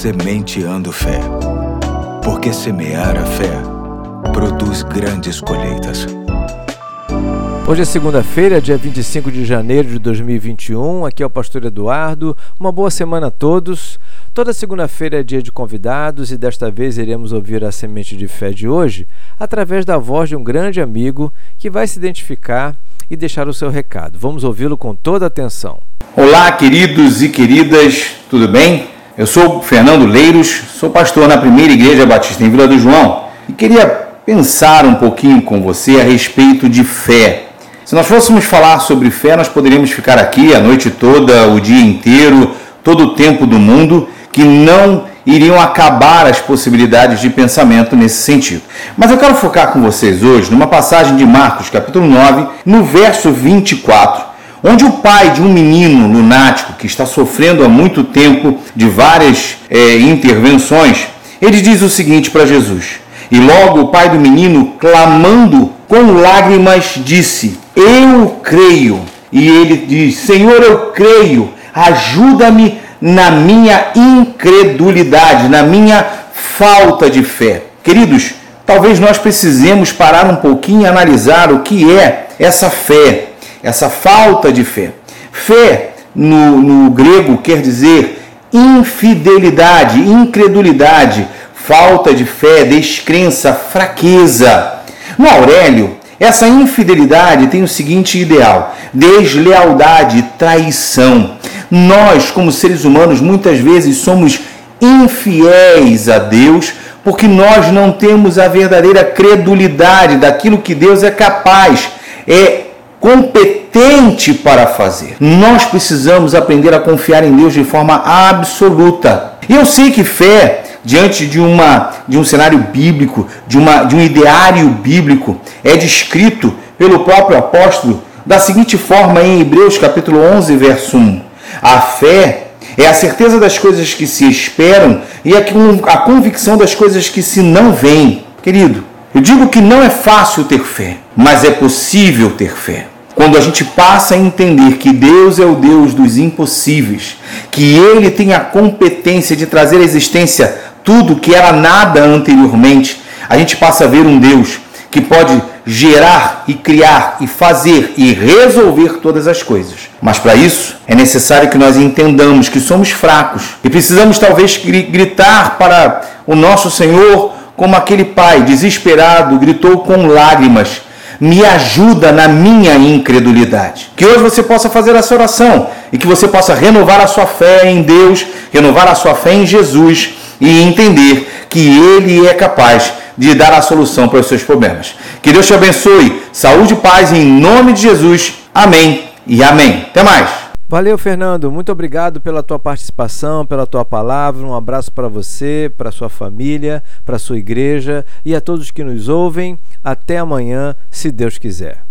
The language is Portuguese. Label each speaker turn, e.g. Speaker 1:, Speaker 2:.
Speaker 1: Sementeando Fé. Porque semear a fé produz grandes colheitas.
Speaker 2: Hoje é segunda-feira, dia 25 de janeiro de 2021. Aqui é o pastor Eduardo. Uma boa semana a todos. Toda segunda-feira é dia de convidados e desta vez iremos ouvir a semente de fé de hoje através da voz de um grande amigo que vai se identificar e deixar o seu recado. Vamos ouvi-lo com toda atenção.
Speaker 3: Olá, queridos e queridas, tudo bem? Eu sou Fernando Leiros, sou pastor na Primeira Igreja Batista em Vila do João e queria pensar um pouquinho com você a respeito de fé. Se nós fôssemos falar sobre fé, nós poderíamos ficar aqui a noite toda, o dia inteiro, todo o tempo do mundo, que não iriam acabar as possibilidades de pensamento nesse sentido. Mas eu quero focar com vocês hoje numa passagem de Marcos, capítulo 9, no verso 24, onde o pai de um menino lunático que está sofrendo há muito tempo de várias é, intervenções, ele diz o seguinte para Jesus. E logo o pai do menino, clamando com lágrimas, disse: Eu creio. E ele diz: Senhor, eu creio, ajuda-me na minha incredulidade, na minha falta de fé. Queridos, talvez nós precisemos parar um pouquinho e analisar o que é essa fé, essa falta de fé. Fé, no, no grego, quer dizer infidelidade, incredulidade, falta de fé, descrença, fraqueza. No Aurélio, essa infidelidade tem o seguinte ideal: deslealdade, traição. Nós, como seres humanos, muitas vezes somos infiéis a Deus porque nós não temos a verdadeira credulidade daquilo que Deus é capaz, é competente para fazer. Nós precisamos aprender a confiar em Deus de forma absoluta. Eu sei que fé diante de, uma, de um cenário bíblico, de, uma, de um ideário bíblico, é descrito pelo próprio apóstolo da seguinte forma em Hebreus capítulo 11, verso 1. A fé é a certeza das coisas que se esperam e a convicção das coisas que se não veem. Querido, eu digo que não é fácil ter fé, mas é possível ter fé. Quando a gente passa a entender que Deus é o Deus dos impossíveis, que Ele tem a competência de trazer à existência tudo que era nada anteriormente, a gente passa a ver um Deus que pode gerar e criar e fazer e resolver todas as coisas. Mas para isso é necessário que nós entendamos que somos fracos e precisamos talvez gritar para o nosso Senhor como aquele pai desesperado gritou com lágrimas: me ajuda na minha incredulidade. Que hoje você possa fazer essa oração e que você possa renovar a sua fé em Deus, renovar a sua fé em Jesus e entender que Ele é capaz de dar a solução para os seus problemas. Que Deus te abençoe. Saúde e paz em nome de Jesus. Amém e amém. Até mais.
Speaker 2: Valeu, Fernando. Muito obrigado pela tua participação, pela tua palavra. Um abraço para você, para sua família, para sua igreja e a todos que nos ouvem. Até amanhã, se Deus quiser.